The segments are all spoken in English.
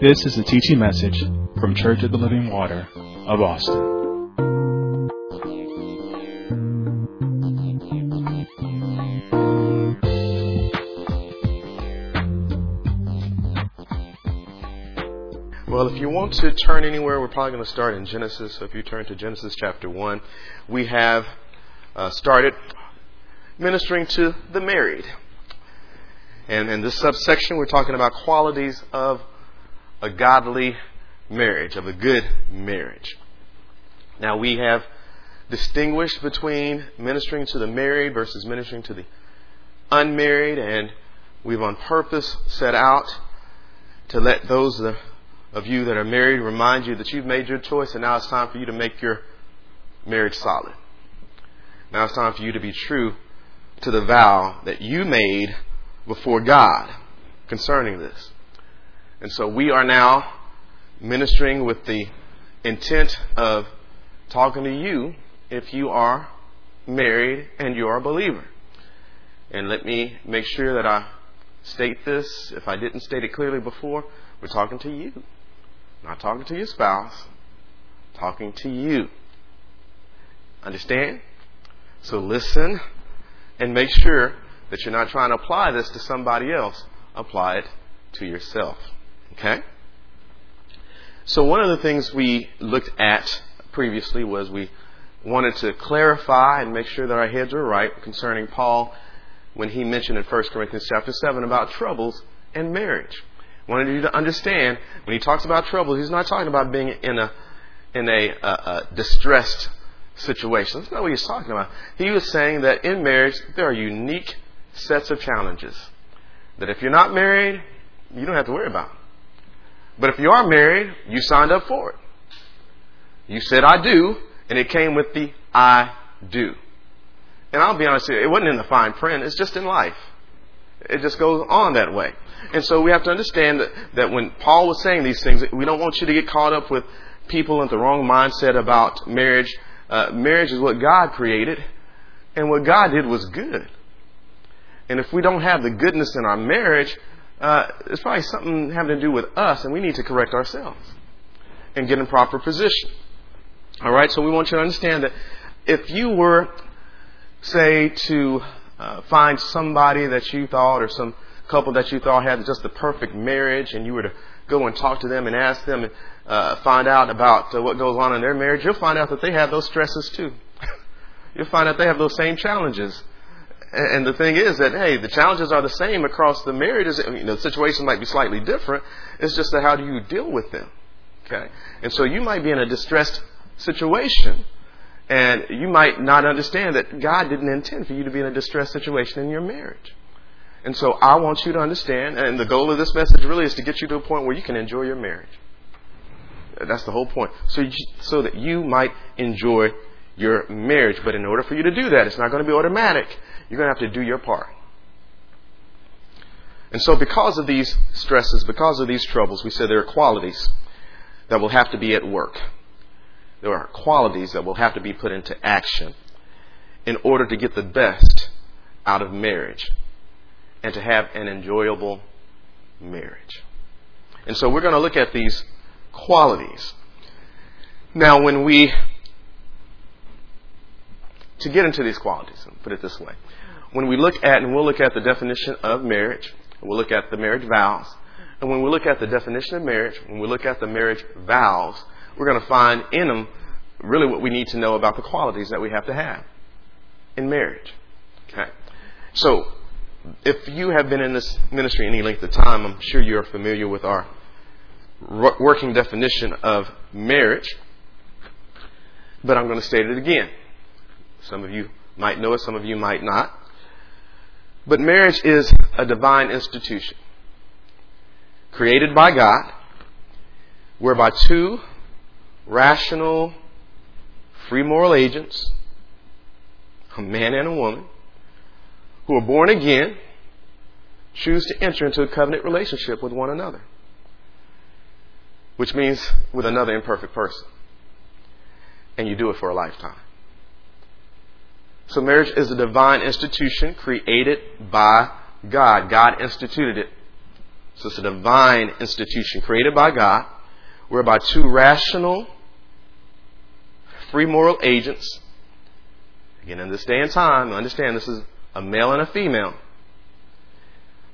This is a teaching message from Church of the Living Water of Austin. Well, if you want to turn anywhere, we're probably going to start in Genesis. So if you turn to Genesis chapter 1, we have uh, started ministering to the married. And in this subsection, we're talking about qualities of a godly marriage, of a good marriage. Now, we have distinguished between ministering to the married versus ministering to the unmarried, and we've on purpose set out to let those of you that are married remind you that you've made your choice, and now it's time for you to make your marriage solid. Now it's time for you to be true to the vow that you made before God concerning this. And so we are now ministering with the intent of talking to you if you are married and you are a believer. And let me make sure that I state this. If I didn't state it clearly before, we're talking to you. Not talking to your spouse, talking to you. Understand? So listen and make sure that you're not trying to apply this to somebody else. Apply it to yourself. Okay? So one of the things we looked at previously was we wanted to clarify and make sure that our heads were right concerning Paul when he mentioned in 1 Corinthians chapter 7 about troubles and marriage. Wanted you to understand when he talks about troubles, he's not talking about being in a in a, a, a distressed situation. That's not what he's talking about. He was saying that in marriage there are unique sets of challenges that if you're not married, you don't have to worry about. But if you are married, you signed up for it. You said, I do, and it came with the I do. And I'll be honest with you, it wasn't in the fine print, it's just in life. It just goes on that way. And so we have to understand that, that when Paul was saying these things, we don't want you to get caught up with people in the wrong mindset about marriage. Uh, marriage is what God created, and what God did was good. And if we don't have the goodness in our marriage, uh, it's probably something having to do with us, and we need to correct ourselves and get in proper position. All right, so we want you to understand that if you were, say, to uh, find somebody that you thought, or some couple that you thought had just the perfect marriage, and you were to go and talk to them and ask them and uh, find out about uh, what goes on in their marriage, you'll find out that they have those stresses too. you'll find out they have those same challenges. And the thing is that, hey, the challenges are the same across the marriages. You know, the situation might be slightly different. It's just that how do you deal with them? Okay? And so you might be in a distressed situation, and you might not understand that God didn't intend for you to be in a distressed situation in your marriage. And so I want you to understand, and the goal of this message really is to get you to a point where you can enjoy your marriage. That's the whole point. So, you, so that you might enjoy your marriage. But in order for you to do that, it's not going to be automatic. You're going to have to do your part. And so, because of these stresses, because of these troubles, we said there are qualities that will have to be at work. There are qualities that will have to be put into action in order to get the best out of marriage and to have an enjoyable marriage. And so, we're going to look at these qualities. Now, when we to get into these qualities, put it this way, when we look at, and we'll look at the definition of marriage, we'll look at the marriage vows, and when we look at the definition of marriage, when we look at the marriage vows, we're going to find in them really what we need to know about the qualities that we have to have in marriage. Okay. So, if you have been in this ministry any length of time, I'm sure you're familiar with our working definition of marriage. But I'm going to state it again. Some of you might know it, some of you might not. But marriage is a divine institution created by God whereby two rational, free moral agents, a man and a woman, who are born again, choose to enter into a covenant relationship with one another, which means with another imperfect person. And you do it for a lifetime. So marriage is a divine institution created by God. God instituted it. So it's a divine institution created by God, whereby two rational, free moral agents, again in this day and time, understand this is a male and a female,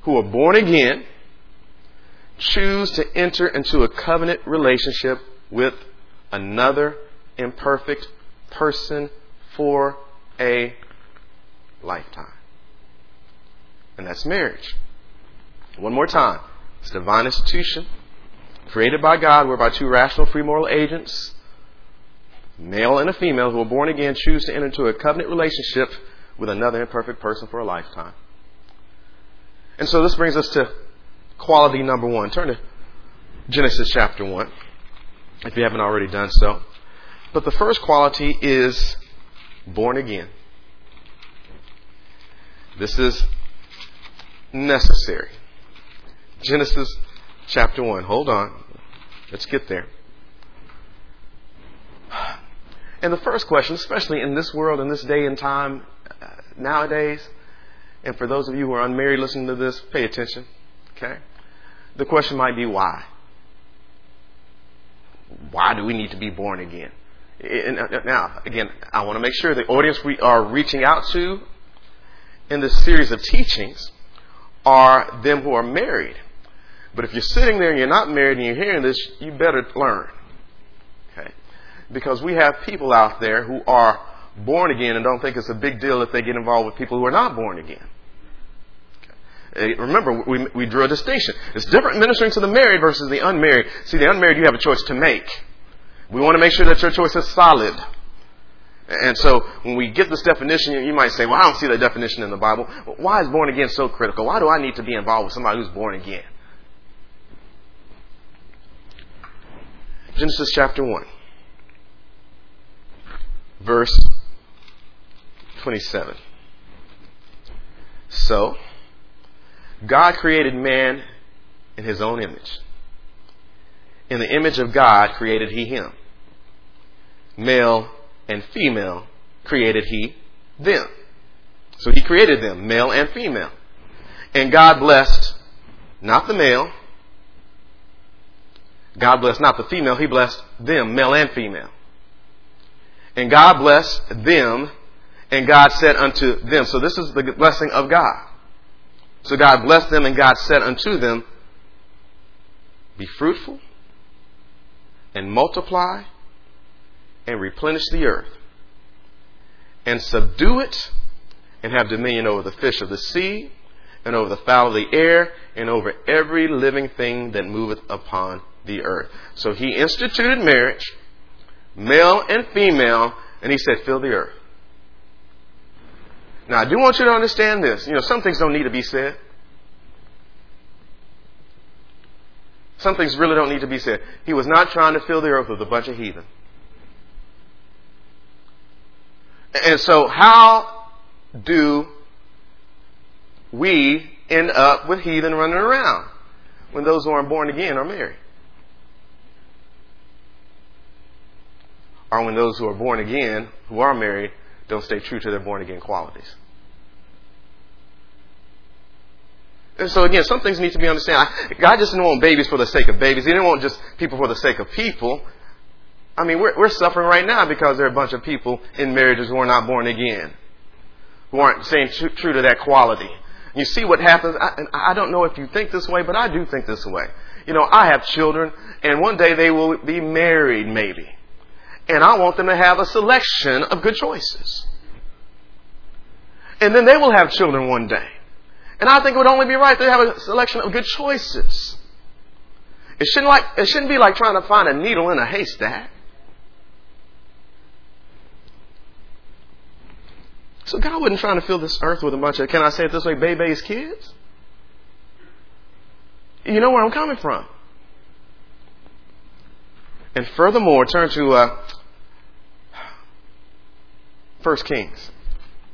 who are born again, choose to enter into a covenant relationship with another imperfect person for a lifetime. And that's marriage. One more time. It's a divine institution created by God whereby two rational free moral agents, male and a female, who are born again, choose to enter into a covenant relationship with another imperfect person for a lifetime. And so this brings us to quality number one. Turn to Genesis chapter 1, if you haven't already done so. But the first quality is born again. This is necessary. Genesis chapter 1. Hold on. Let's get there. And the first question, especially in this world, in this day and time, uh, nowadays, and for those of you who are unmarried listening to this, pay attention. Okay? The question might be why? Why do we need to be born again? Uh, now, again, I want to make sure the audience we are reaching out to in this series of teachings are them who are married. But if you're sitting there and you're not married and you're hearing this, you better learn. Okay? Because we have people out there who are born again and don't think it's a big deal if they get involved with people who are not born again. Okay? Remember, we, we drew a distinction. It's different ministering to the married versus the unmarried. See, the unmarried, you have a choice to make. We want to make sure that your choice is solid. And so when we get this definition, you might say, well, I don't see that definition in the Bible. Why is born again so critical? Why do I need to be involved with somebody who's born again? Genesis chapter 1, verse 27. So, God created man in his own image. In the image of God created he him. Male and female created he them. So he created them, male and female. And God blessed not the male, God blessed not the female, he blessed them, male and female. And God blessed them, and God said unto them. So this is the blessing of God. So God blessed them, and God said unto them, Be fruitful, and multiply, and replenish the earth, and subdue it, and have dominion over the fish of the sea, and over the fowl of the air, and over every living thing that moveth upon the earth. So he instituted marriage, male and female, and he said, fill the earth. Now, I do want you to understand this. You know, some things don't need to be said. Some things really don't need to be said. He was not trying to fill the earth with a bunch of heathen. And so, how do we end up with heathen running around when those who aren't born again are married? Or when those who are born again, who are married, don't stay true to their born again qualities? And so again, some things need to be understood. God just didn't want babies for the sake of babies. He didn't want just people for the sake of people. I mean, we're, we're suffering right now because there are a bunch of people in marriages who are not born again, who aren't staying true, true to that quality. You see what happens. I, I don't know if you think this way, but I do think this way. You know, I have children, and one day they will be married, maybe. And I want them to have a selection of good choices. And then they will have children one day. And I think it would only be right to have a selection of good choices. It shouldn't, like, it shouldn't be like trying to find a needle in a haystack. So God wasn't trying to fill this earth with a bunch of, can I say it this way, baby's kids? You know where I'm coming from. And furthermore, turn to uh, 1 Kings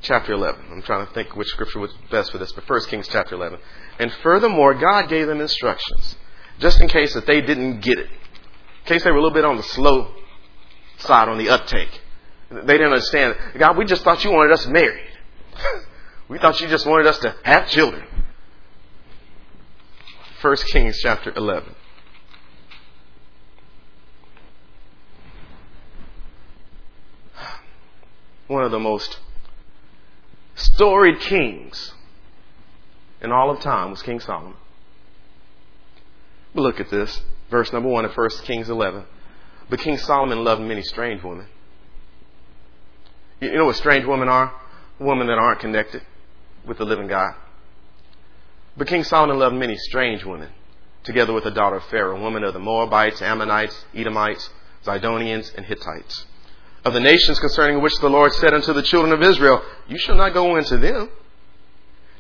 chapter 11. I'm trying to think which scripture was best for this, but 1 Kings chapter 11. And furthermore, God gave them instructions, just in case that they didn't get it, in case they were a little bit on the slow side, on the uptake. They didn't understand. God, we just thought you wanted us married. we thought you just wanted us to have children. 1 Kings chapter 11. One of the most storied kings in all of time was King Solomon. But look at this. Verse number 1 of 1 Kings 11. But King Solomon loved many strange women. You know what strange women are? Women that aren't connected with the living God. But King Solomon loved many strange women, together with the daughter of Pharaoh, women of the Moabites, Ammonites, Edomites, Zidonians, and Hittites. Of the nations concerning which the Lord said unto the children of Israel, You shall not go into them,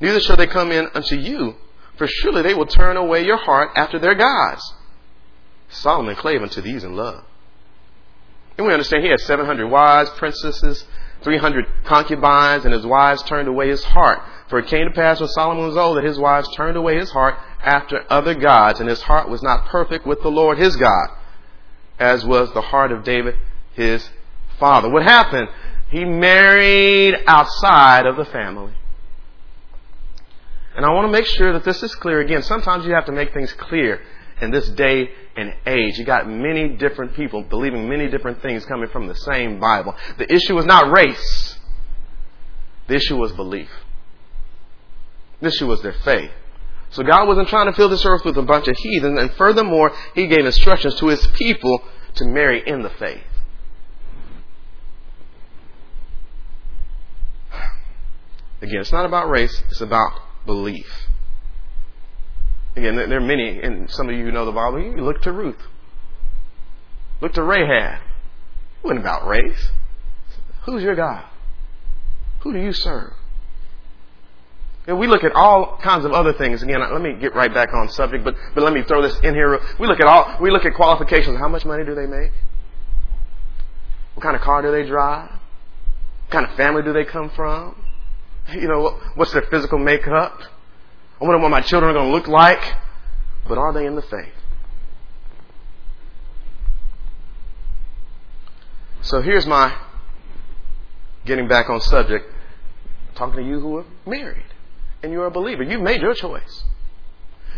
neither shall they come in unto you, for surely they will turn away your heart after their gods. Solomon clave unto these in love. And we understand he had 700 wives, princesses, 300 concubines, and his wives turned away his heart. For it came to pass when Solomon was old that his wives turned away his heart after other gods, and his heart was not perfect with the Lord his God, as was the heart of David his father. What happened? He married outside of the family. And I want to make sure that this is clear. Again, sometimes you have to make things clear in this day and age. You got many different people believing many different things coming from the same Bible. The issue was not race. The issue was belief. The issue was their faith. So God wasn't trying to fill this earth with a bunch of heathen, and furthermore, He gave instructions to His people to marry in the faith. Again, it's not about race, it's about belief. Again, there are many, and some of you who know the Bible, you look to Ruth. Look to Rahab. It wasn't about race. Who's your God? Who do you serve? And we look at all kinds of other things. Again, let me get right back on subject, but, but let me throw this in here. We look at all, we look at qualifications. How much money do they make? What kind of car do they drive? What kind of family do they come from? You know, what's their physical makeup? I wonder what my children are going to look like. But are they in the faith? So here's my getting back on subject, talking to you who are married and you're a believer. You've made your choice.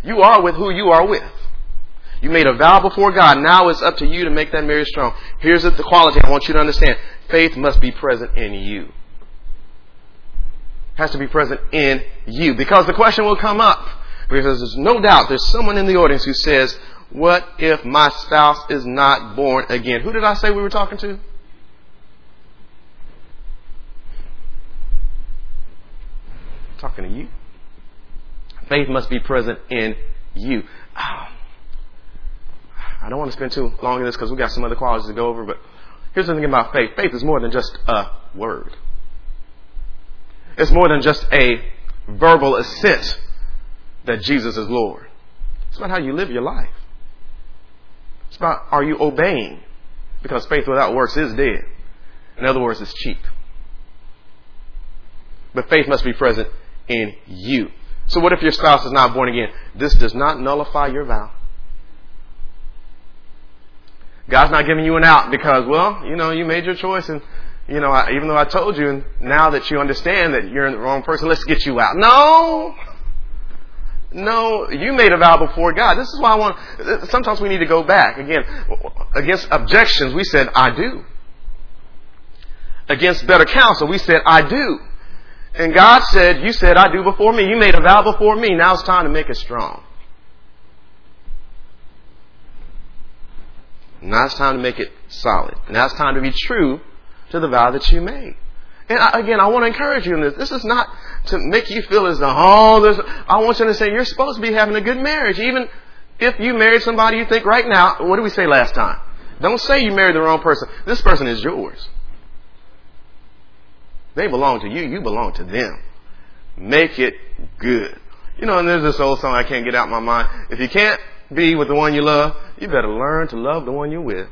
You are with who you are with. You made a vow before God. Now it's up to you to make that marriage strong. Here's the quality I want you to understand. Faith must be present in you has to be present in you. Because the question will come up. Because there's no doubt there's someone in the audience who says, What if my spouse is not born again? Who did I say we were talking to? talking to you. Faith must be present in you. Oh, I don't want to spend too long in this because we got some other qualities to go over, but here's the thing about faith. Faith is more than just a word. It's more than just a verbal assent that Jesus is Lord. It's about how you live your life. It's about are you obeying? Because faith without works is dead. In other words, it's cheap. But faith must be present in you. So what if your spouse is not born again? This does not nullify your vow. God's not giving you an out because, well, you know, you made your choice and you know, I, even though I told you, now that you understand that you're the wrong person, let's get you out. No! No, you made a vow before God. This is why I want, sometimes we need to go back. Again, against objections, we said, I do. Against better counsel, we said, I do. And God said, You said, I do before me. You made a vow before me. Now it's time to make it strong. Now it's time to make it solid. Now it's time to be true to the vow that you made. And I, again, I want to encourage you in this. This is not to make you feel as though, oh, there's, I want you to say you're supposed to be having a good marriage. Even if you married somebody you think right now, what did we say last time? Don't say you married the wrong person. This person is yours. They belong to you. You belong to them. Make it good. You know, and there's this old song I can't get out my mind. If you can't be with the one you love, you better learn to love the one you're with.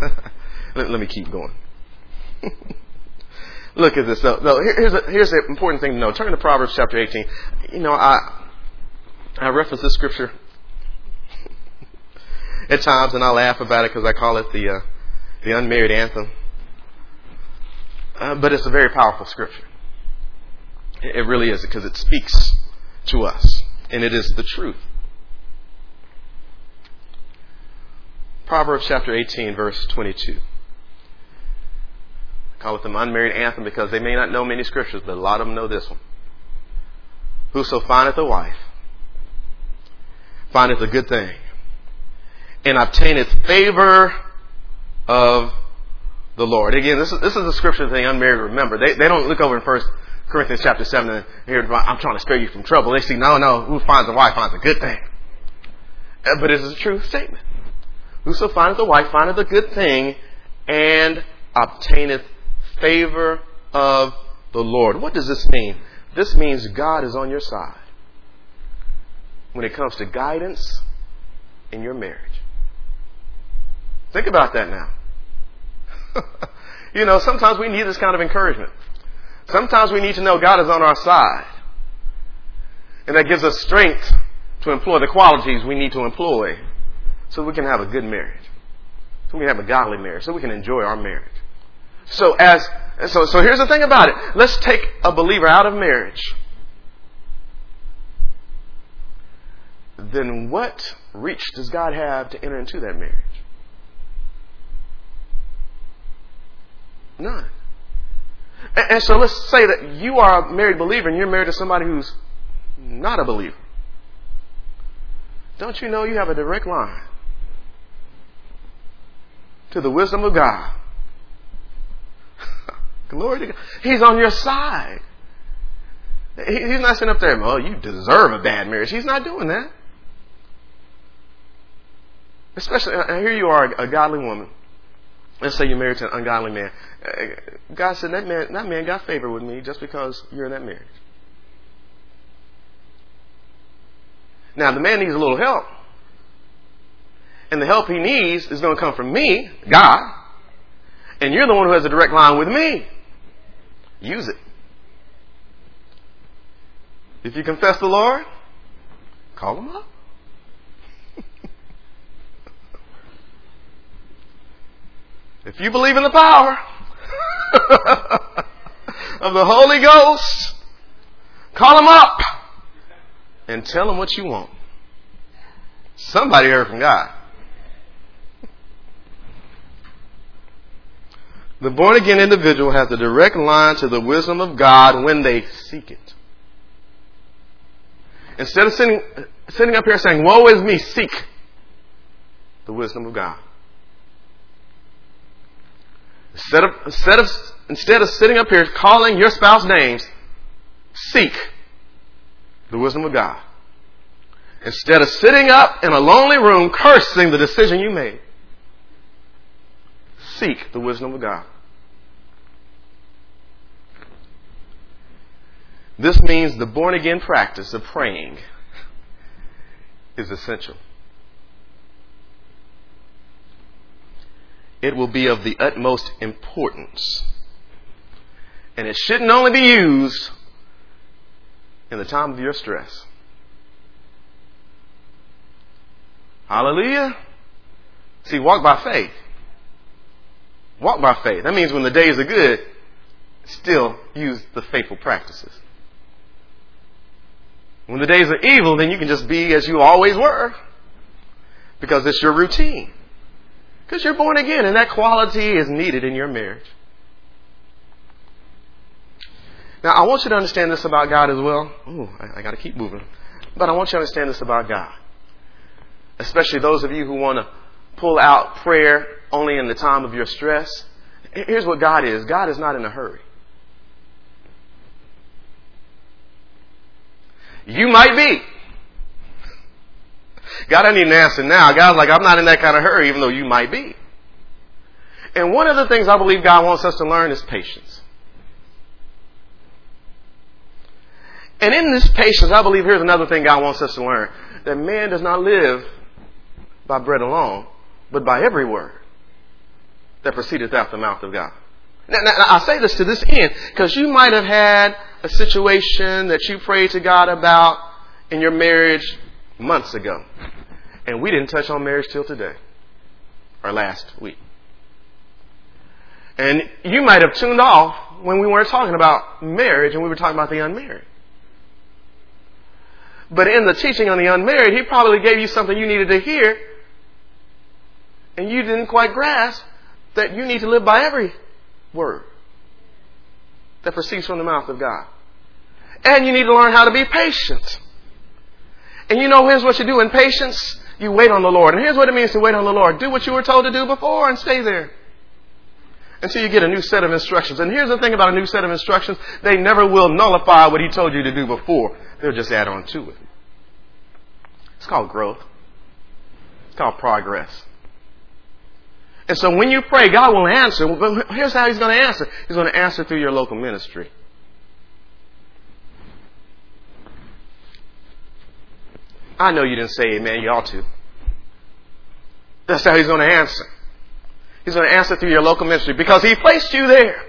let, let, me keep going. Look at this. So, no, here's a, here's an important thing to know. Turn to Proverbs chapter 18. You know, I I reference this scripture at times, and I laugh about it because I call it the uh, the unmarried anthem. Uh, but it's a very powerful scripture. It really is because it speaks to us, and it is the truth. Proverbs chapter 18, verse 22. I call it the unmarried anthem because they may not know many scriptures, but a lot of them know this one. Whoso findeth a wife findeth a good thing and obtaineth favor of the Lord. Again, this is, this is a scripture that the unmarried remember. They, they don't look over in First Corinthians chapter 7 and hear, I'm trying to spare you from trouble. They see, no, no, who finds a wife finds a good thing. Uh, but it is a true statement. Whoso findeth a wife findeth a good thing and obtaineth favor of the Lord. What does this mean? This means God is on your side when it comes to guidance in your marriage. Think about that now. you know, sometimes we need this kind of encouragement. Sometimes we need to know God is on our side. And that gives us strength to employ the qualities we need to employ so we can have a good marriage. So we can have a godly marriage. So we can enjoy our marriage. So as so so here's the thing about it. Let's take a believer out of marriage. Then what reach does God have to enter into that marriage? None. And, and so let's say that you are a married believer and you're married to somebody who's not a believer. Don't you know you have a direct line to the wisdom of God? Glory to God. He's on your side. He's not sitting up there, well, you deserve a bad marriage. He's not doing that. Especially, uh, here you are, a godly woman. Let's say you're married to an ungodly man. Uh, God said that man, that man got favor with me just because you're in that marriage. Now the man needs a little help. And the help he needs is going to come from me, God. And you're the one who has a direct line with me. Use it. If you confess the Lord, call him up. if you believe in the power of the Holy Ghost, call him up and tell him what you want. Somebody heard from God. The born again individual has a direct line to the wisdom of God when they seek it. Instead of sitting, sitting up here saying, Woe is me, seek the wisdom of God. Instead of, instead of, instead of sitting up here calling your spouse names, seek the wisdom of God. Instead of sitting up in a lonely room cursing the decision you made, seek the wisdom of God. This means the born again practice of praying is essential. It will be of the utmost importance. And it shouldn't only be used in the time of your stress. Hallelujah. See, walk by faith. Walk by faith. That means when the days are good, still use the faithful practices. When the days are evil, then you can just be as you always were. Because it's your routine. Because you're born again and that quality is needed in your marriage. Now, I want you to understand this about God as well. Ooh, I, I got to keep moving. But I want you to understand this about God. Especially those of you who want to pull out prayer only in the time of your stress. Here's what God is God is not in a hurry. You might be. God, I need an answer now. God's like, I'm not in that kind of hurry, even though you might be. And one of the things I believe God wants us to learn is patience. And in this patience, I believe here's another thing God wants us to learn that man does not live by bread alone, but by every word that proceedeth out the mouth of God. Now, now, I say this to this end because you might have had a situation that you prayed to God about in your marriage months ago, and we didn't touch on marriage till today or last week. And you might have tuned off when we weren't talking about marriage and we were talking about the unmarried. But in the teaching on the unmarried, he probably gave you something you needed to hear, and you didn't quite grasp that you need to live by every word that proceeds from the mouth of God. And you need to learn how to be patient. And you know, here's what you do in patience. You wait on the Lord. And here's what it means to wait on the Lord. Do what you were told to do before and stay there. Until you get a new set of instructions. And here's the thing about a new set of instructions. They never will nullify what He told you to do before. They'll just add on to it. It's called growth. It's called progress. And so when you pray, God will answer. But here's how He's going to answer. He's going to answer through your local ministry. I know you didn't say amen. You ought to. That's how He's going to answer. He's going to answer through your local ministry because He placed you there.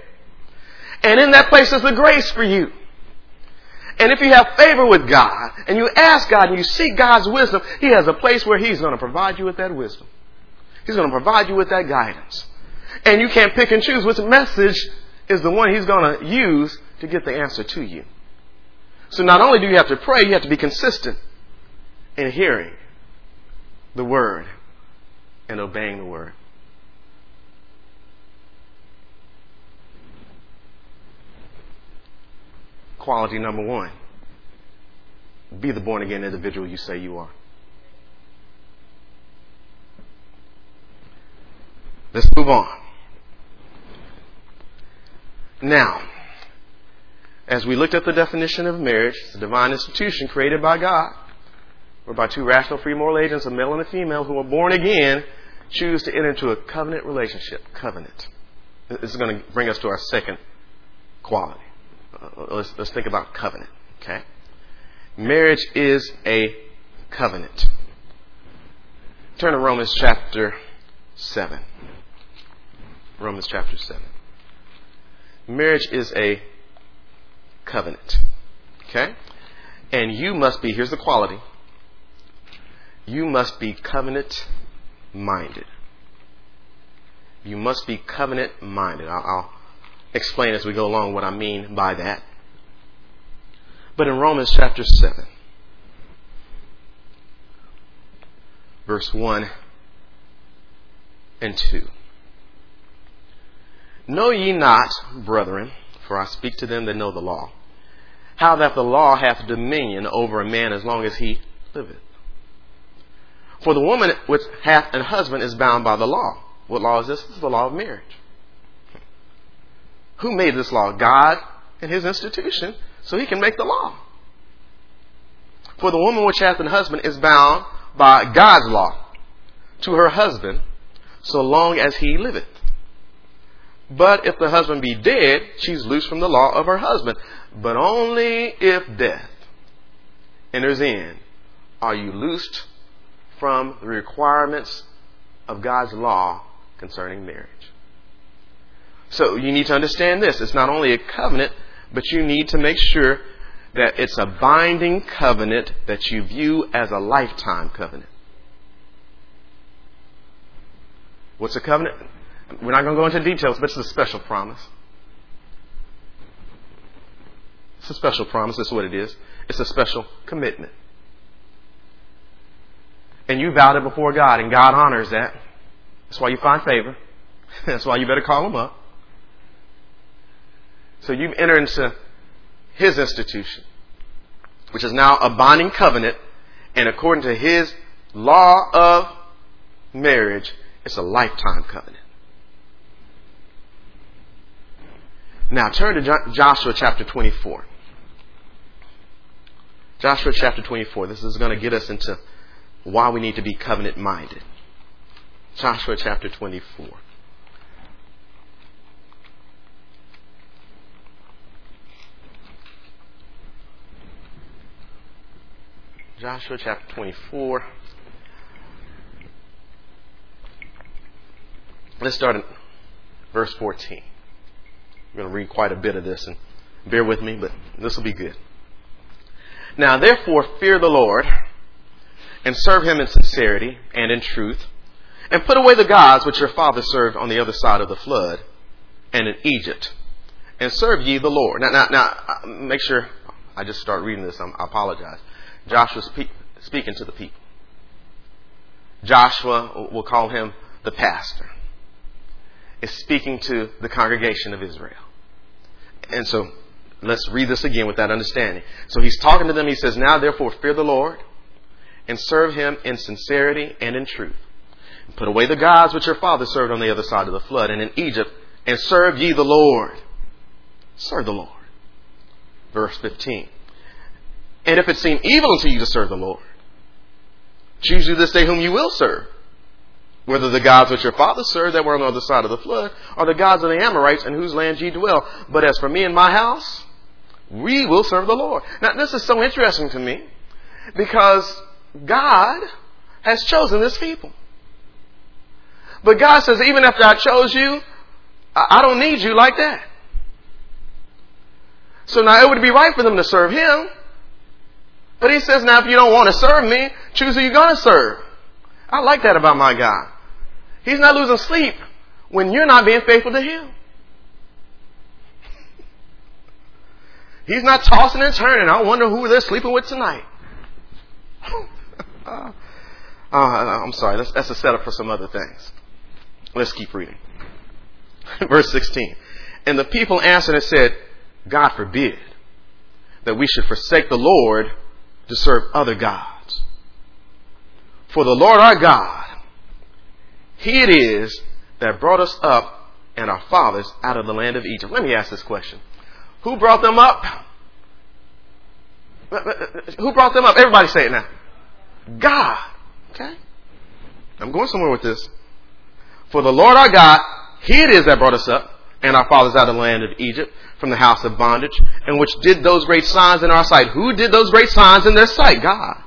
And in that place is the grace for you. And if you have favor with God and you ask God and you seek God's wisdom, He has a place where He's going to provide you with that wisdom. He's going to provide you with that guidance. And you can't pick and choose which message is the one He's going to use to get the answer to you. So not only do you have to pray, you have to be consistent in hearing the Word and obeying the Word. Quality number one be the born again individual you say you are. Let's move on. Now, as we looked at the definition of marriage, it's a divine institution created by God, whereby two rational free moral agents, a male and a female, who are born again, choose to enter into a covenant relationship. Covenant. This is going to bring us to our second quality. Uh, let's, let's think about covenant. Okay? Marriage is a covenant. Turn to Romans chapter 7. Romans chapter 7. Marriage is a covenant. Okay? And you must be, here's the quality, you must be covenant minded. You must be covenant minded. I'll, I'll, explain as we go along what I mean by that. But in Romans chapter 7, verse 1 and 2. Know ye not, brethren, for I speak to them that know the law, how that the law hath dominion over a man as long as he liveth. For the woman which hath an husband is bound by the law. What law is this? This is the law of marriage. Who made this law? God and his institution, so he can make the law. For the woman which hath an husband is bound by God's law to her husband so long as he liveth. But if the husband be dead, she's loose from the law of her husband. But only if death enters in are you loosed from the requirements of God's law concerning marriage. So you need to understand this. It's not only a covenant, but you need to make sure that it's a binding covenant that you view as a lifetime covenant. What's a covenant? We're not going to go into details, but it's a special promise. It's a special promise. That's what it is. It's a special commitment. And you vowed it before God, and God honors that. That's why you find favor. That's why you better call him up. So you enter into his institution, which is now a binding covenant, and according to his law of marriage, it's a lifetime covenant. Now turn to Joshua chapter 24. Joshua chapter 24. This is going to get us into why we need to be covenant minded. Joshua chapter 24. Joshua chapter 24. Let's start in verse 14. I'm going to read quite a bit of this and bear with me, but this will be good. Now, therefore, fear the Lord and serve him in sincerity and in truth, and put away the gods which your fathers served on the other side of the flood and in Egypt, and serve ye the Lord. Now, now, now, uh, make sure I just start reading this. I apologize. Joshua speaking to the people. Joshua, we'll call him the pastor, is speaking to the congregation of Israel. And so let's read this again with that understanding. So he's talking to them. He says, Now therefore fear the Lord and serve him in sincerity and in truth. And put away the gods which your fathers served on the other side of the flood and in Egypt, and serve ye the Lord. Serve the Lord. Verse 15. And if it seem evil unto you to serve the Lord, choose you this day whom you will serve. Whether the gods which your fathers served that were on the other side of the flood, or the gods of the Amorites in whose land ye dwell. But as for me and my house, we will serve the Lord. Now, this is so interesting to me because God has chosen this people. But God says, even after I chose you, I don't need you like that. So now it would be right for them to serve Him. But He says, now if you don't want to serve me, choose who you're going to serve. I like that about my God. He's not losing sleep when you're not being faithful to Him. He's not tossing and turning. I wonder who they're sleeping with tonight. uh, I'm sorry. That's, that's a setup for some other things. Let's keep reading. Verse 16. And the people answered and said, God forbid that we should forsake the Lord to serve other gods. For the Lord our God, He it is that brought us up and our fathers out of the land of Egypt. Let me ask this question. Who brought them up? Who brought them up? Everybody say it now. God. Okay? I'm going somewhere with this. For the Lord our God, He it is that brought us up and our fathers out of the land of Egypt from the house of bondage, and which did those great signs in our sight. Who did those great signs in their sight? God.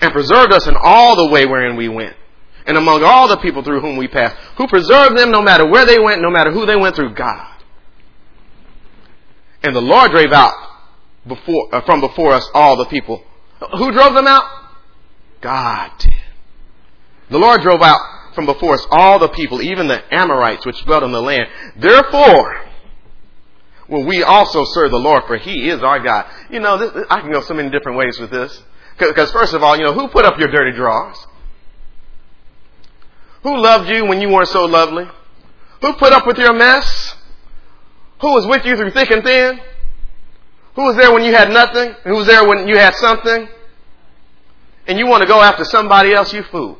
And preserved us in all the way wherein we went, and among all the people through whom we passed. Who preserved them no matter where they went, no matter who they went through? God. And the Lord drove out before, uh, from before us all the people. Who drove them out? God did. The Lord drove out from before us all the people, even the Amorites which dwelt in the land. Therefore, will we also serve the Lord, for He is our God. You know, this, I can go so many different ways with this. Because first of all, you know, who put up your dirty drawers? Who loved you when you weren't so lovely? Who put up with your mess? Who was with you through thick and thin? Who was there when you had nothing? Who was there when you had something? And you want to go after somebody else, you fool.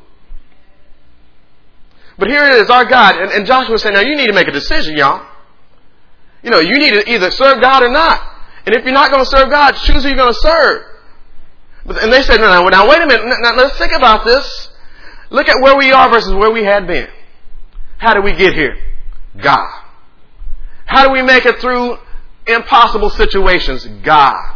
But here it is, our God. And, and Joshua said, now you need to make a decision, y'all. You know, you need to either serve God or not. And if you're not going to serve God, choose who you're going to serve. But, and they said, no, no, now wait a minute. Now, let's think about this. Look at where we are versus where we had been. How did we get here? God. How do we make it through impossible situations? God.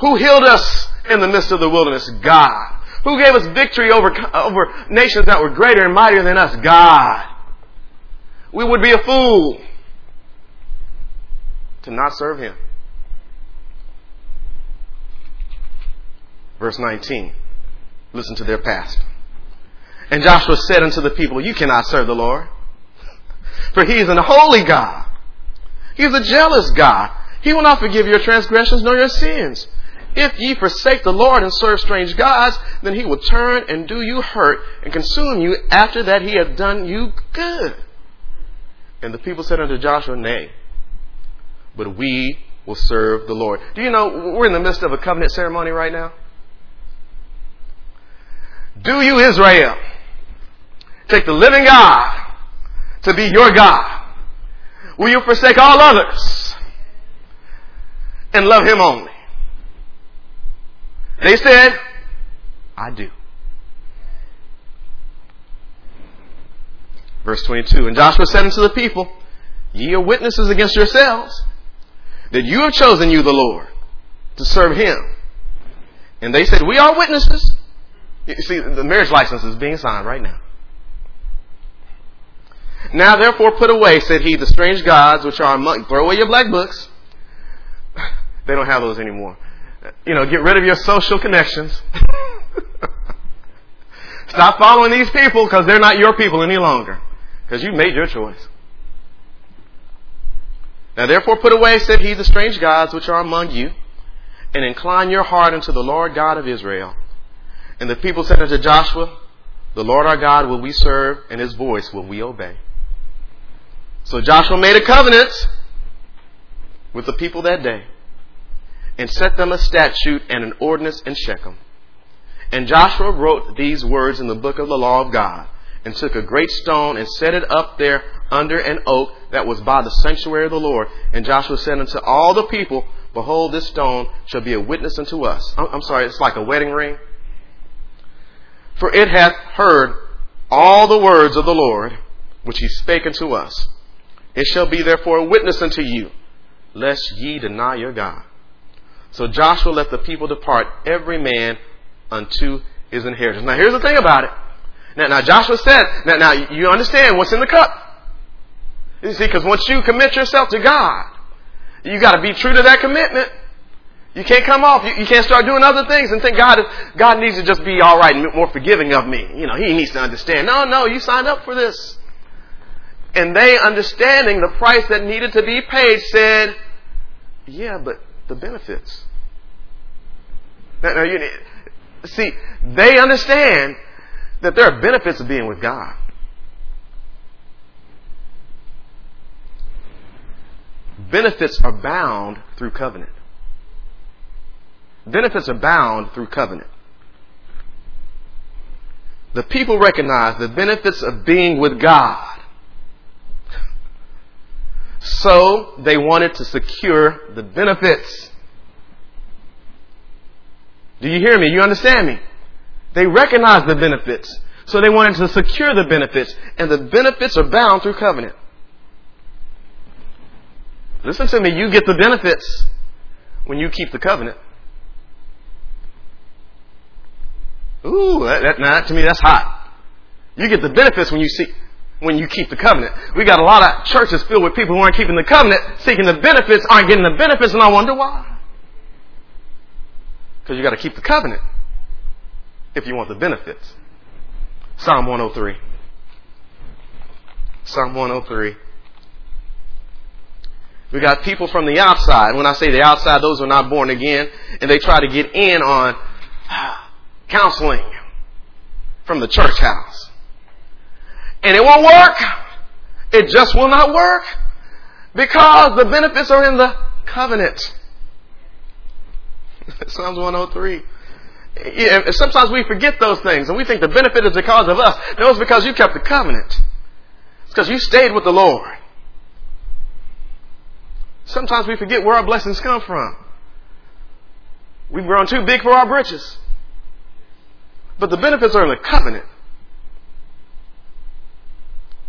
Who healed us in the midst of the wilderness? God. Who gave us victory over, over nations that were greater and mightier than us? God. We would be a fool to not serve Him. Verse 19. Listen to their past. And Joshua said unto the people, You cannot serve the Lord, for He is an holy God. He is a jealous God. He will not forgive your transgressions nor your sins. If ye forsake the Lord and serve strange gods, then he will turn and do you hurt and consume you after that he hath done you good. And the people said unto Joshua, Nay, but we will serve the Lord. Do you know we're in the midst of a covenant ceremony right now? Do you, Israel, take the living God to be your God? Will you forsake all others and love Him only? They said, I do. Verse 22 And Joshua said unto the people, Ye are witnesses against yourselves that you have chosen you, the Lord, to serve Him. And they said, We are witnesses. You see, the marriage license is being signed right now. Now therefore put away, said he, the strange gods which are among, throw away your black books. They don't have those anymore you know, get rid of your social connections. Stop following these people because they're not your people any longer. Because you made your choice. Now therefore put away, said he, the strange gods which are among you, and incline your heart unto the Lord God of Israel. And the people said unto Joshua, The Lord our God will we serve, and his voice will we obey. So Joshua made a covenant with the people that day, and set them a statute and an ordinance in Shechem. And Joshua wrote these words in the book of the law of God, and took a great stone and set it up there under an oak that was by the sanctuary of the Lord. And Joshua said unto all the people, Behold, this stone shall be a witness unto us. I'm sorry, it's like a wedding ring. For it hath heard all the words of the Lord, which he spake unto us. It shall be therefore a witness unto you, lest ye deny your God. So Joshua let the people depart, every man unto his inheritance. Now here's the thing about it. Now, now Joshua said, now, now you understand what's in the cup. You see, because once you commit yourself to God, you got to be true to that commitment. You can't come off. You, you, can't start doing other things and think God God needs to just be all right and more forgiving of me. You know, He needs to understand. No, no, you signed up for this. And they, understanding the price that needed to be paid, said, "Yeah, but the benefits." Now, now you see, they understand that there are benefits of being with God. Benefits are bound through covenant. Benefits are bound through covenant. The people recognize the benefits of being with God. So they wanted to secure the benefits. Do you hear me? You understand me? They recognize the benefits. So they wanted to secure the benefits. And the benefits are bound through covenant. Listen to me, you get the benefits when you keep the covenant. Ooh, that, that, now, to me that's hot. You get the benefits when you see when you keep the covenant. We got a lot of churches filled with people who aren't keeping the covenant, seeking the benefits, aren't getting the benefits, and I wonder why. Because you got to keep the covenant if you want the benefits. Psalm 103. Psalm 103. We got people from the outside. When I say the outside, those are not born again, and they try to get in on counseling from the church house. And it won't work. It just will not work because the benefits are in the covenant. Psalms 103. Yeah, sometimes we forget those things and we think the benefit is because of us. No, it's because you kept the covenant. It's because you stayed with the Lord. Sometimes we forget where our blessings come from. We've grown too big for our britches. But the benefits are in the covenant.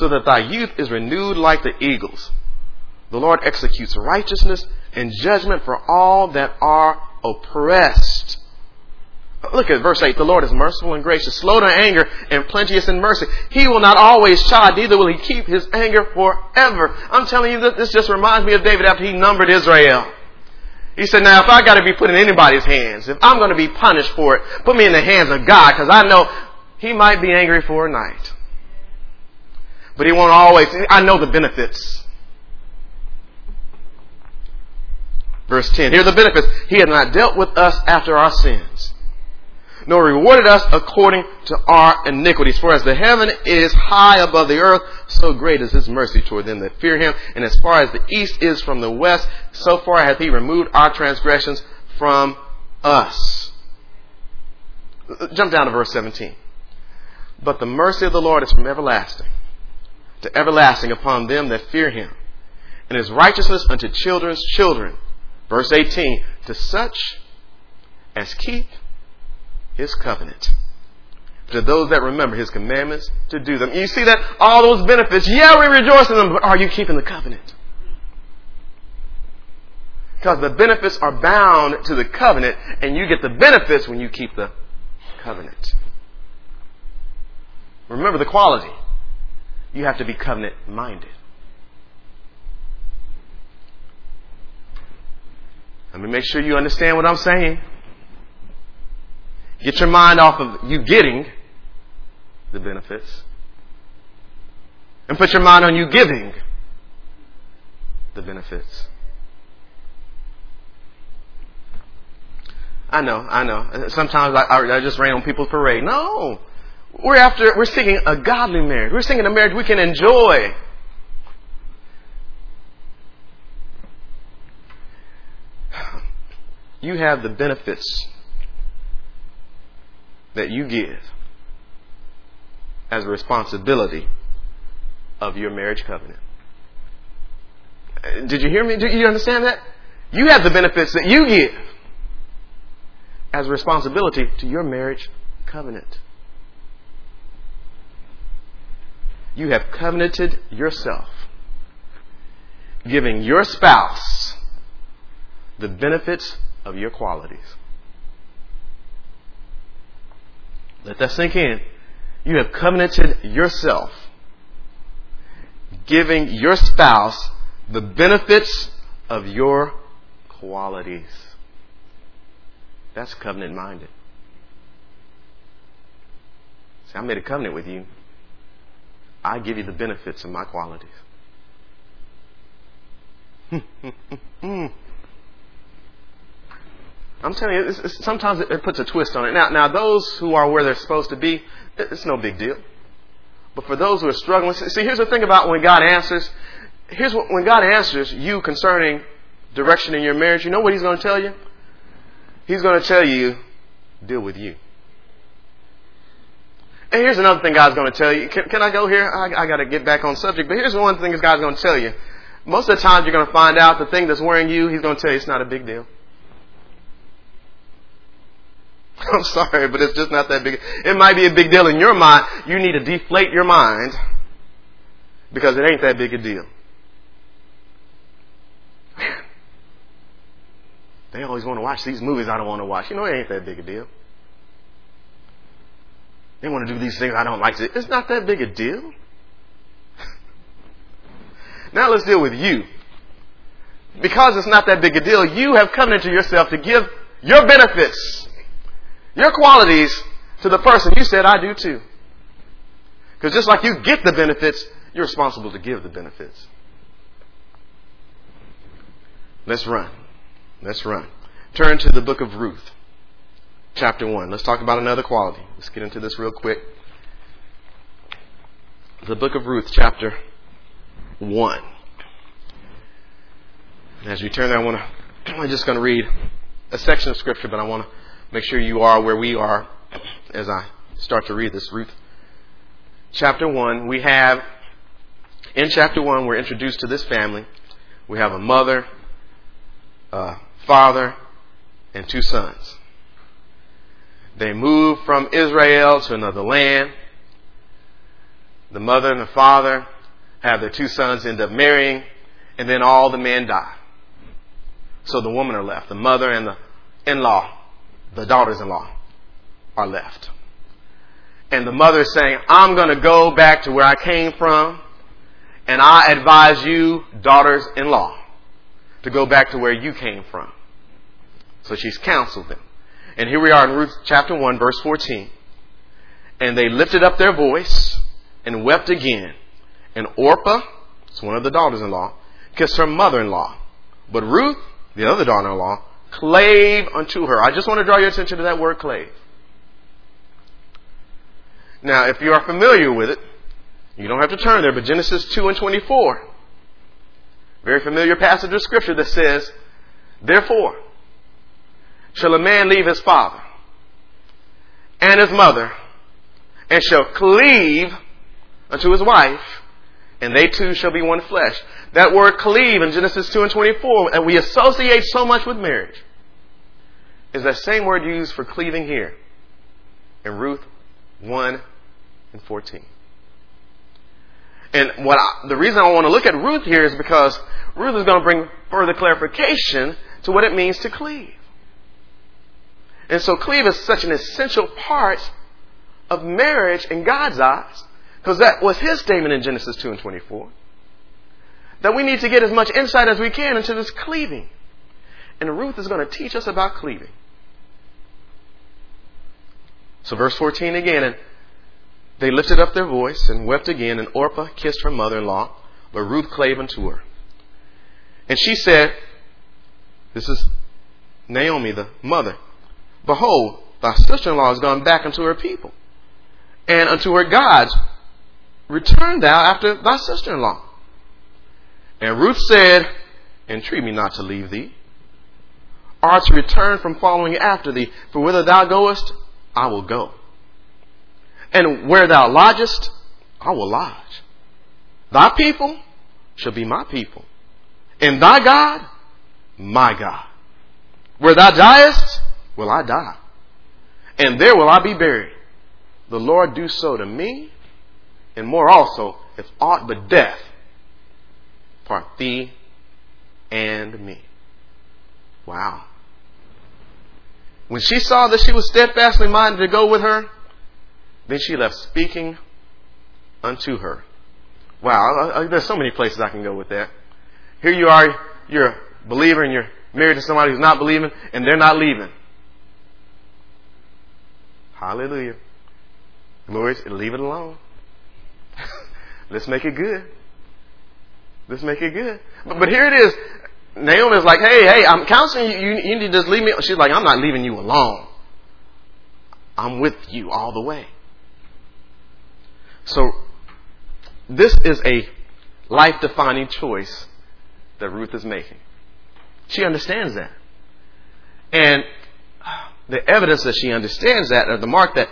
so that thy youth is renewed like the eagles. The Lord executes righteousness and judgment for all that are oppressed. Look at verse 8. The Lord is merciful and gracious, slow to anger, and plenteous in mercy. He will not always chide, neither will he keep his anger forever. I'm telling you this just reminds me of David after he numbered Israel. He said, now if I gotta be put in anybody's hands, if I'm gonna be punished for it, put me in the hands of God, because I know he might be angry for a night. But he won't always, I know the benefits. Verse 10, here are the benefits. He had not dealt with us after our sins nor rewarded us according to our iniquities. For as the heaven is high above the earth, so great is his mercy toward them that fear him. And as far as the east is from the west, so far hath he removed our transgressions from us. Jump down to verse 17. But the mercy of the Lord is from everlasting to everlasting upon them that fear him, and his righteousness unto children's children. Verse 18. To such as keep his covenant. To those that remember his commandments to do them. You see that? All those benefits. Yeah, we rejoice in them, but are you keeping the covenant? Because the benefits are bound to the covenant, and you get the benefits when you keep the covenant. Remember the quality. You have to be covenant minded. Let me make sure you understand what I'm saying. Get your mind off of you getting the benefits and put your mind on you giving the benefits. I know, I know. Sometimes I, I just rain on people's parade. No. We're after, we're seeking a godly marriage. We're seeking a marriage we can enjoy. You have the benefits that you give as a responsibility of your marriage covenant. Did you hear me? Do you understand that? You have the benefits that you give as a responsibility to your marriage covenant. You have covenanted yourself, giving your spouse the benefits of your qualities. Let that sink in. You have covenanted yourself, giving your spouse the benefits of your qualities. That's covenant minded. See, I made a covenant with you. I give you the benefits of my qualities. I'm telling you, it's, it's, sometimes it, it, puts a twist on it. Now, now those who are where they're supposed to be, it's no big deal. But for those who are struggling, see, here's the thing about when God answers. Here's what, when God answers you concerning direction in your marriage, you know what He's going to tell you? He's going to tell you, deal with you. And here's another thing God's going to tell you. Can, can I go here? I, I got to get back on subject. But here's one thing God's going to tell you. Most of the times you're going to find out the thing that's worrying you, He's going to tell you it's not a big deal. I'm sorry, but it's just not that big. It might be a big deal in your mind. You need to deflate your mind because it ain't that big a deal. Man, they always want to watch these movies I don't want to watch. You know, it ain't that big a deal. They want to do these things I don't like. It's not that big a deal. now let's deal with you. Because it's not that big a deal, you have come into yourself to give your benefits your qualities to the person. You said, I do too. Because just like you get the benefits, you're responsible to give the benefits. Let's run. Let's run. Turn to the book of Ruth, chapter 1. Let's talk about another quality. Let's get into this real quick. The book of Ruth, chapter 1. As we turn there, I want to, I'm just going to read a section of scripture, but I want to make sure you are where we are as I start to read this. Ruth chapter 1, we have, in chapter 1, we're introduced to this family. We have a mother, a father, and two sons. They move from Israel to another land. The mother and the father have their two sons end up marrying, and then all the men die. So the women are left, the mother and the in-law the daughters in law are left. And the mother is saying, I'm going to go back to where I came from, and I advise you, daughters in law, to go back to where you came from. So she's counseled them. And here we are in Ruth chapter 1, verse 14. And they lifted up their voice and wept again. And Orpah, it's one of the daughters in law, kissed her mother in law. But Ruth, the other daughter in law, clave unto her. I just want to draw your attention to that word clave. Now, if you are familiar with it, you don't have to turn there, but Genesis 2 and 24. Very familiar passage of scripture that says, Therefore, shall a man leave his father and his mother, and shall cleave unto his wife, and they two shall be one flesh. That word cleave in Genesis 2 and 24, and we associate so much with marriage, is that same word used for cleaving here in Ruth 1 and 14. And what I, the reason I want to look at Ruth here is because Ruth is going to bring further clarification to what it means to cleave. And so cleave is such an essential part of marriage in God's eyes, because that was his statement in Genesis 2 and 24, that we need to get as much insight as we can into this cleaving. And Ruth is going to teach us about cleaving. So verse 14 again, and they lifted up their voice and wept again, and Orpah kissed her mother-in-law, but Ruth clave unto her. And she said, this is Naomi, the mother, Behold, thy sister-in-law has gone back unto her people, and unto her gods. Return thou after thy sister-in-law. And Ruth said, Entreat me not to leave thee, or to return from following after thee, for whither thou goest, I will go. And where thou lodgest, I will lodge. Thy people shall be my people, and thy God, my God. Where thou diest, will I die, and there will I be buried. The Lord do so to me, and more also, if aught but death part thee and me. Wow. When she saw that she was steadfastly minded to go with her, then she left speaking unto her. Wow, there's so many places I can go with that. Here you are, you're a believer and you're married to somebody who's not believing, and they're not leaving. Hallelujah. Lord, leave it alone. Let's make it good. Let's make it good. But, but here it is. Naomi's like, hey, hey, I'm counseling you. you. You need to just leave me. She's like, I'm not leaving you alone. I'm with you all the way. So, this is a life defining choice that Ruth is making. She understands that. And the evidence that she understands that, or the mark that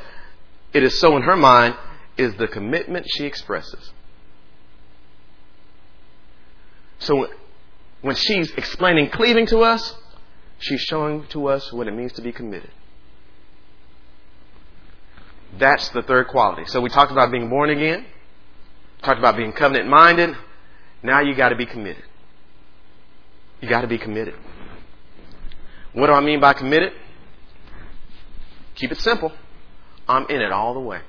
it is so in her mind, is the commitment she expresses. So when she's explaining cleaving to us, she's showing to us what it means to be committed. That's the third quality. So we talked about being born again, talked about being covenant minded. Now you got to be committed. You got to be committed. What do I mean by committed? Keep it simple. I'm in it all the way.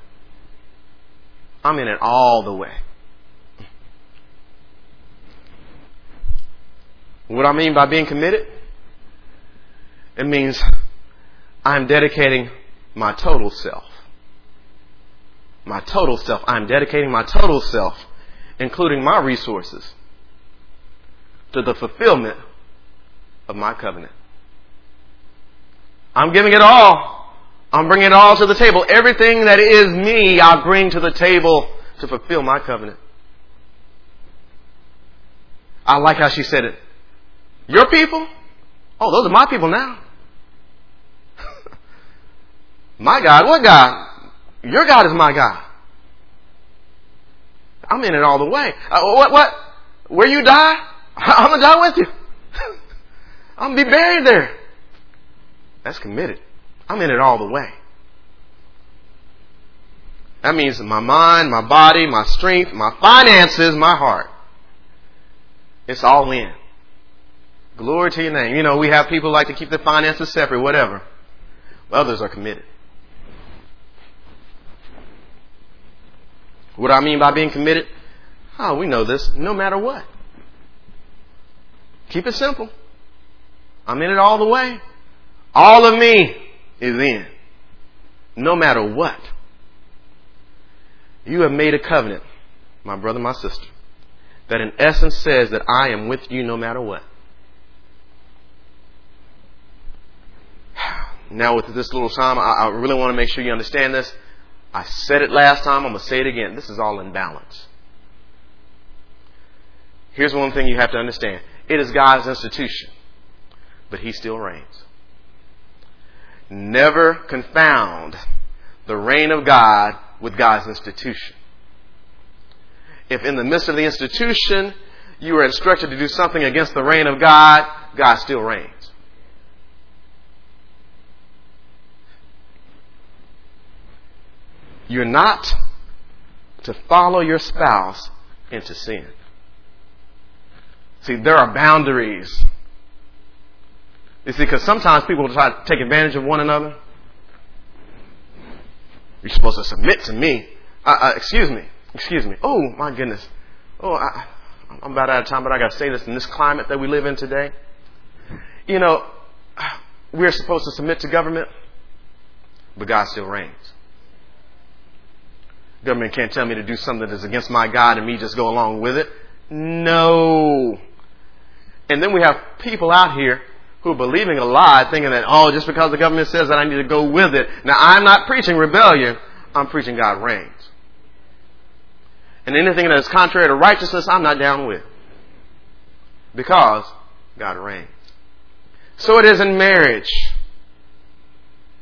I'm in it all the way. What I mean by being committed? It means I'm dedicating my total self. My total self. I'm dedicating my total self, including my resources, to the fulfillment of my covenant. I'm giving it all I'm bringing it all to the table. Everything that is me, I bring to the table to fulfill my covenant. I like how she said it. Your people? Oh, those are my people now. my God? What God? Your God is my God. I'm in it all the way. Uh, what? What? Where you die? I'm gonna die with you. I'm gonna be buried there. That's committed. I'm in it all the way. That means my mind, my body, my strength, my finances, my heart. It's all in. Glory to your name. You know, we have people like to keep their finances separate, whatever. Others are committed. What I mean by being committed? Oh, we know this. No matter what. Keep it simple. I'm in it all the way. All of me is in. No matter what. You have made a covenant, my brother, my sister, that in essence says that I am with you no matter what. Now, with this little psalm, I, I really want to make sure you understand this. I said it last time, I'm going to say it again. This is all in balance. Here's one thing you have to understand it is God's institution, but He still reigns. Never confound the reign of God with God's institution. If in the midst of the institution you are instructed to do something against the reign of God, God still reigns. You're not to follow your spouse into sin. See, there are boundaries You see, because sometimes people try to take advantage of one another. You're supposed to submit to me. Uh, uh, excuse me. Excuse me. Oh, my goodness. Oh, I, I'm about out of time, but I got to say this in this climate that we live in today. You know, we're supposed to submit to government, but God still reigns. Government can't tell me to do something that's against my God and me just go along with it. No. And then we have people out here who are believing a lie, thinking that, oh, just because the government says that I need to go with it. Now, I'm not preaching rebellion. I'm preaching God reigns. And anything that is contrary to righteousness, I'm not down with. Because God reigns. So it is in marriage.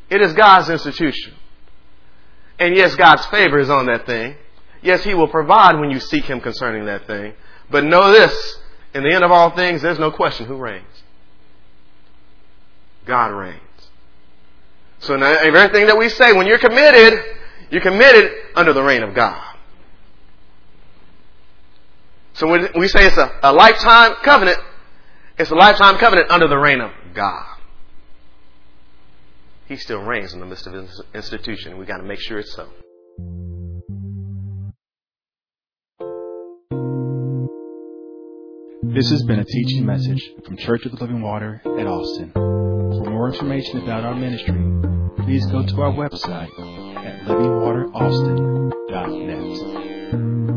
It is God's institution. And yes, God's favor is on that thing. Yes, He will provide when you seek Him concerning that thing. But know this, in the end of all things, there's no question who reigns. God reigns. So everything that we say, when you're committed, you're committed under the reign of God. So when we say it's a, a lifetime covenant, it's a lifetime covenant under the reign of God. He still reigns in the midst of his institution. We've got to make sure it's so. This has been a teaching message from Church of the Living Water at Austin. For more information about our ministry, please go to our website at livingwateraustin.net.